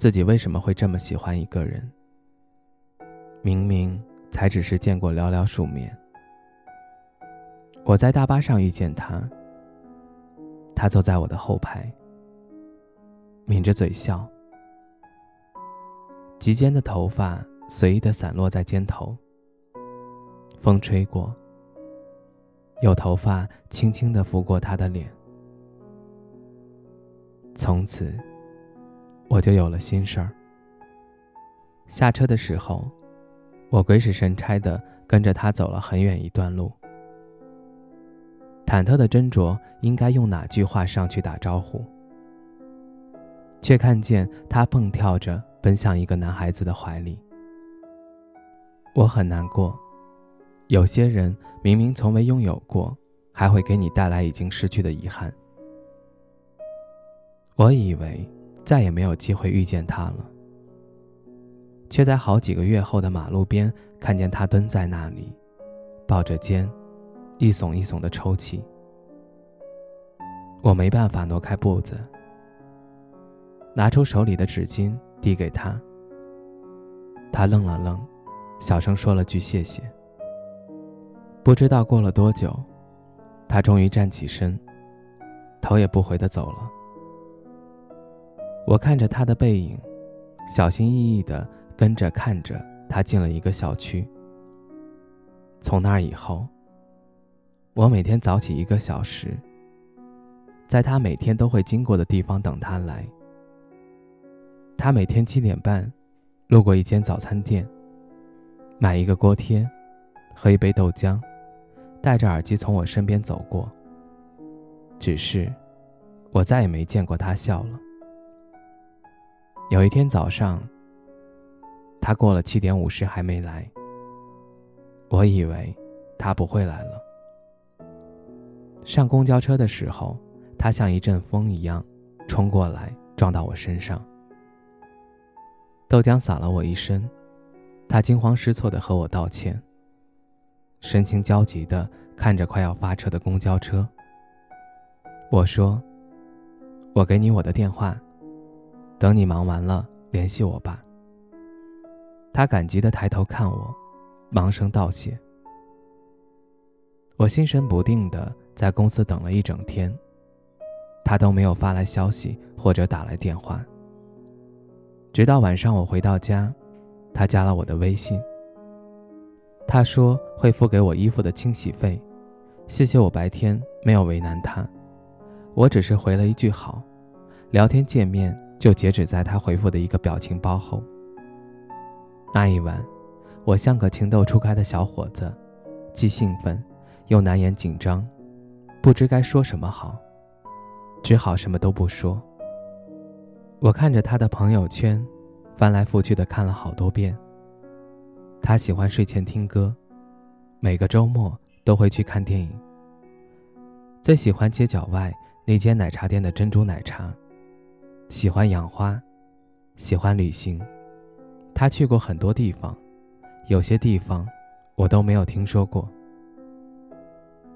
自己为什么会这么喜欢一个人。明明才只是见过寥寥数面，我在大巴上遇见他，他坐在我的后排，抿着嘴笑，及肩的头发随意的散落在肩头，风吹过，有头发轻轻的拂过他的脸，从此。我就有了心事儿。下车的时候，我鬼使神差的跟着他走了很远一段路，忐忑的斟酌应该用哪句话上去打招呼，却看见他蹦跳着奔向一个男孩子的怀里。我很难过，有些人明明从未拥有过，还会给你带来已经失去的遗憾。我以为。再也没有机会遇见他了，却在好几个月后的马路边看见他蹲在那里，抱着肩，一耸一耸的抽泣。我没办法挪开步子，拿出手里的纸巾递给他。他愣了愣，小声说了句谢谢。不知道过了多久，他终于站起身，头也不回的走了。我看着他的背影，小心翼翼地跟着看着他进了一个小区。从那以后，我每天早起一个小时，在他每天都会经过的地方等他来。他每天七点半路过一间早餐店，买一个锅贴，喝一杯豆浆，戴着耳机从我身边走过。只是，我再也没见过他笑了。有一天早上，他过了七点五十还没来。我以为他不会来了。上公交车的时候，他像一阵风一样冲过来，撞到我身上，豆浆洒了我一身。他惊慌失措的和我道歉，神情焦急的看着快要发车的公交车。我说：“我给你我的电话。”等你忙完了，联系我吧。他感激地抬头看我，忙声道谢。我心神不定地在公司等了一整天，他都没有发来消息或者打来电话。直到晚上我回到家，他加了我的微信。他说会付给我衣服的清洗费，谢谢我白天没有为难他。我只是回了一句好，聊天界面。就截止在他回复的一个表情包后。那一晚，我像个情窦初开的小伙子，既兴奋又难掩紧张，不知该说什么好，只好什么都不说。我看着他的朋友圈，翻来覆去的看了好多遍。他喜欢睡前听歌，每个周末都会去看电影，最喜欢街角外那间奶茶店的珍珠奶茶。喜欢养花，喜欢旅行。他去过很多地方，有些地方我都没有听说过。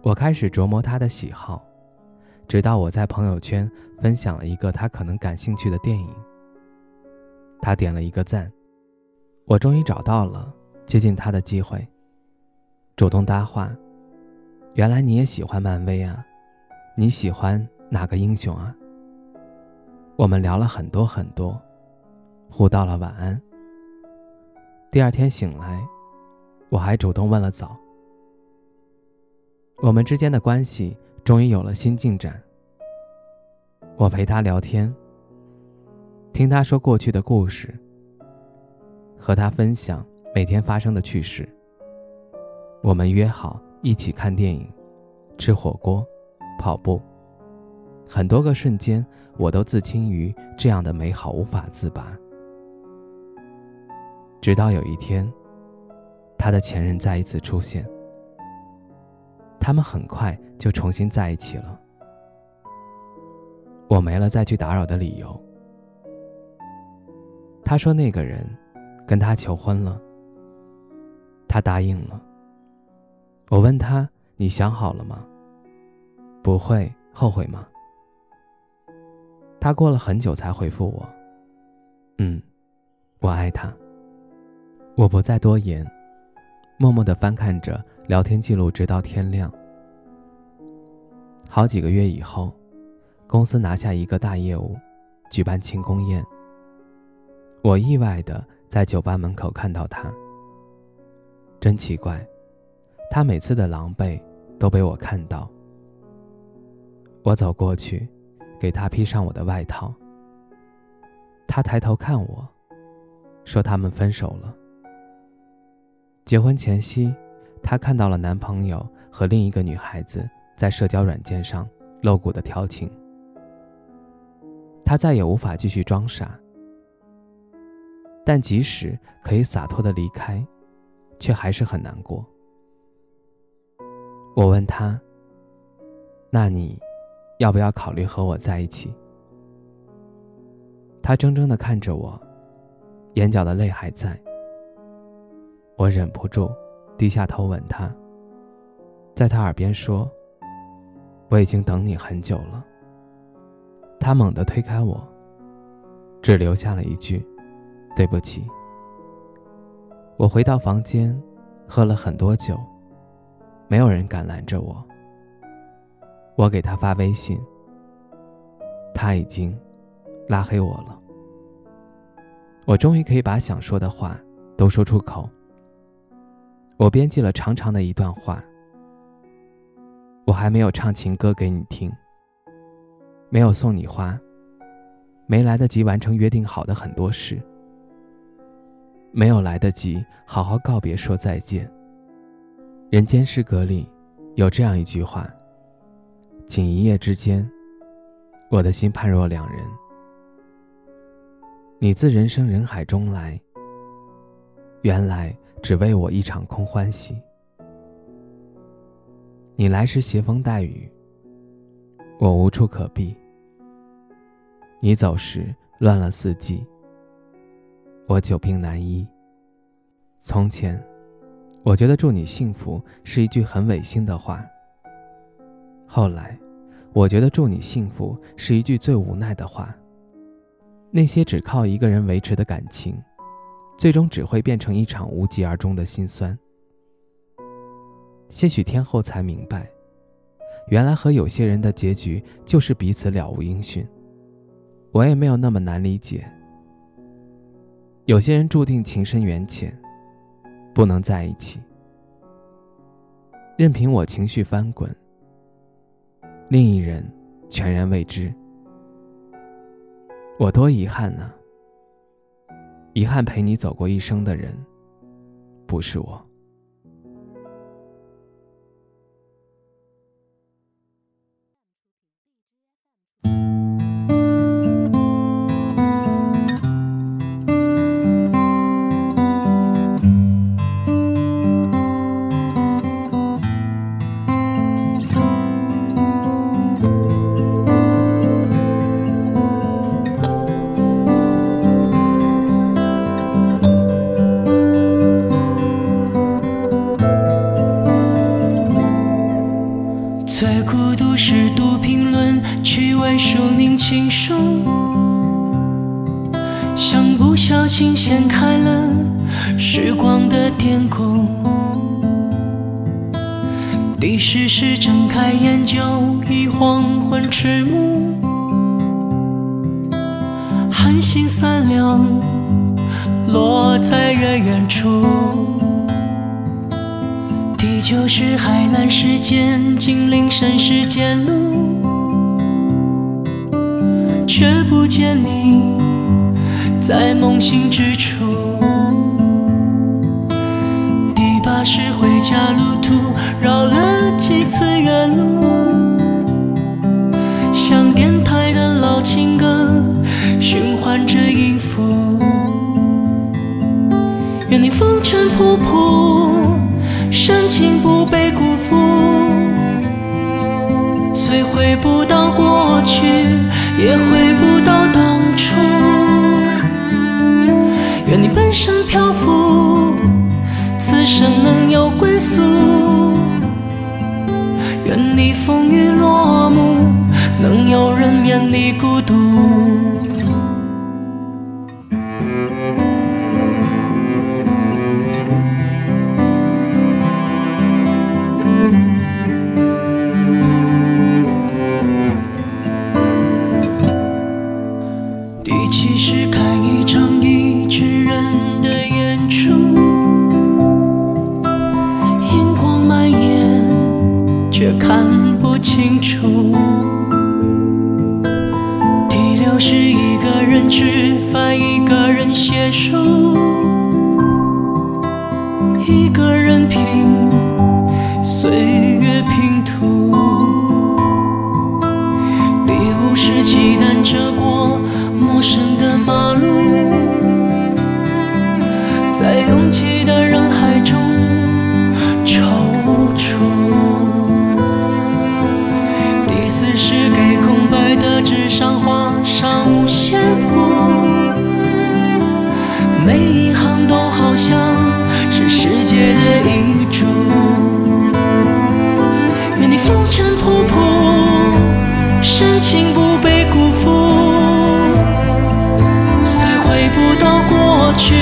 我开始琢磨他的喜好，直到我在朋友圈分享了一个他可能感兴趣的电影。他点了一个赞，我终于找到了接近他的机会，主动搭话。原来你也喜欢漫威啊？你喜欢哪个英雄啊？我们聊了很多很多，互道了晚安。第二天醒来，我还主动问了早。我们之间的关系终于有了新进展。我陪他聊天，听他说过去的故事，和他分享每天发生的趣事。我们约好一起看电影、吃火锅、跑步。很多个瞬间，我都自轻于这样的美好无法自拔。直到有一天，他的前任再一次出现，他们很快就重新在一起了。我没了再去打扰的理由。他说那个人跟他求婚了，他答应了。我问他：“你想好了吗？不会后悔吗？”他过了很久才回复我：“嗯，我爱他。”我不再多言，默默的翻看着聊天记录，直到天亮。好几个月以后，公司拿下一个大业务，举办庆功宴。我意外的在酒吧门口看到他。真奇怪，他每次的狼狈都被我看到。我走过去，给他披上我的外套。他抬头看我，说：“他们分手了。”结婚前夕，她看到了男朋友和另一个女孩子在社交软件上露骨的调情，她再也无法继续装傻。但即使可以洒脱的离开，却还是很难过。我问她：“那你，要不要考虑和我在一起？”他怔怔的看着我，眼角的泪还在。我忍不住低下头吻他，在他耳边说：“我已经等你很久了。”他猛地推开我，只留下了一句：“对不起。”我回到房间，喝了很多酒，没有人敢拦着我。我给他发微信，他已经拉黑我了。我终于可以把想说的话都说出口。我编辑了长长的一段话。我还没有唱情歌给你听，没有送你花，没来得及完成约定好的很多事，没有来得及好好告别说再见。人间失格里有这样一句话：仅一夜之间，我的心判若两人。你自人生人海中来，原来。只为我一场空欢喜。你来时携风带雨，我无处可避；你走时乱了四季，我久病难医。从前，我觉得祝你幸福是一句很违心的话。后来，我觉得祝你幸福是一句最无奈的话。那些只靠一个人维持的感情。最终只会变成一场无疾而终的心酸。些许天后才明白，原来和有些人的结局就是彼此了无音讯。我也没有那么难理解。有些人注定情深缘浅，不能在一起。任凭我情绪翻滚，另一人全然未知。我多遗憾呢！遗憾陪你走过一生的人，不是我。像不小心掀开了时光的典故。第十时睁开眼，就已黄昏迟暮。寒星三两，落在远远处。地球是海蓝时间，精灵神世间路。却不见你在梦醒之处。第八是回家路途，绕了几次远路，像电台的老情歌，循环着音符。愿你风尘仆仆，深情不被辜负。虽回不到过去，也回不到当。愿你半生漂浮，此生能有归宿。愿你风雨落幕，能有人免你孤独。吃饭，一个人写书，一个人上画上五线谱，每一行都好像是世界的遗嘱。愿你风尘仆仆，深情不被辜负。虽回不到过去，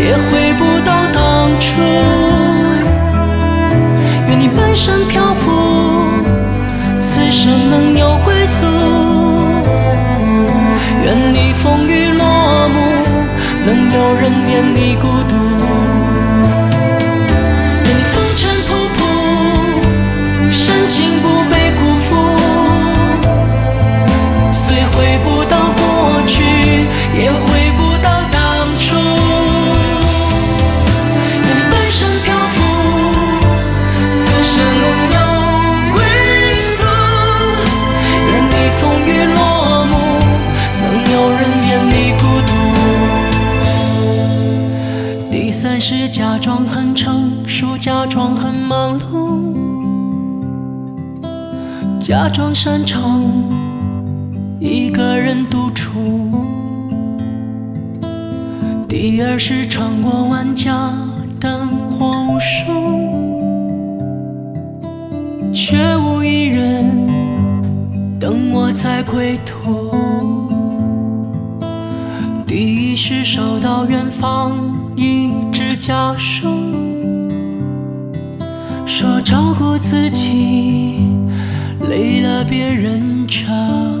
也回不到当初。愿你半生漂浮，此生能有归宿。风雨落幕，能有人免你孤独。愿你风尘仆仆，深情不被辜负。虽回不到过去，也装很忙碌，假装擅长。一个人独处。第二是穿过万家灯火无数，却无一人等我在归途。第一是收到远方一纸家书，说照顾自己累了别人撑。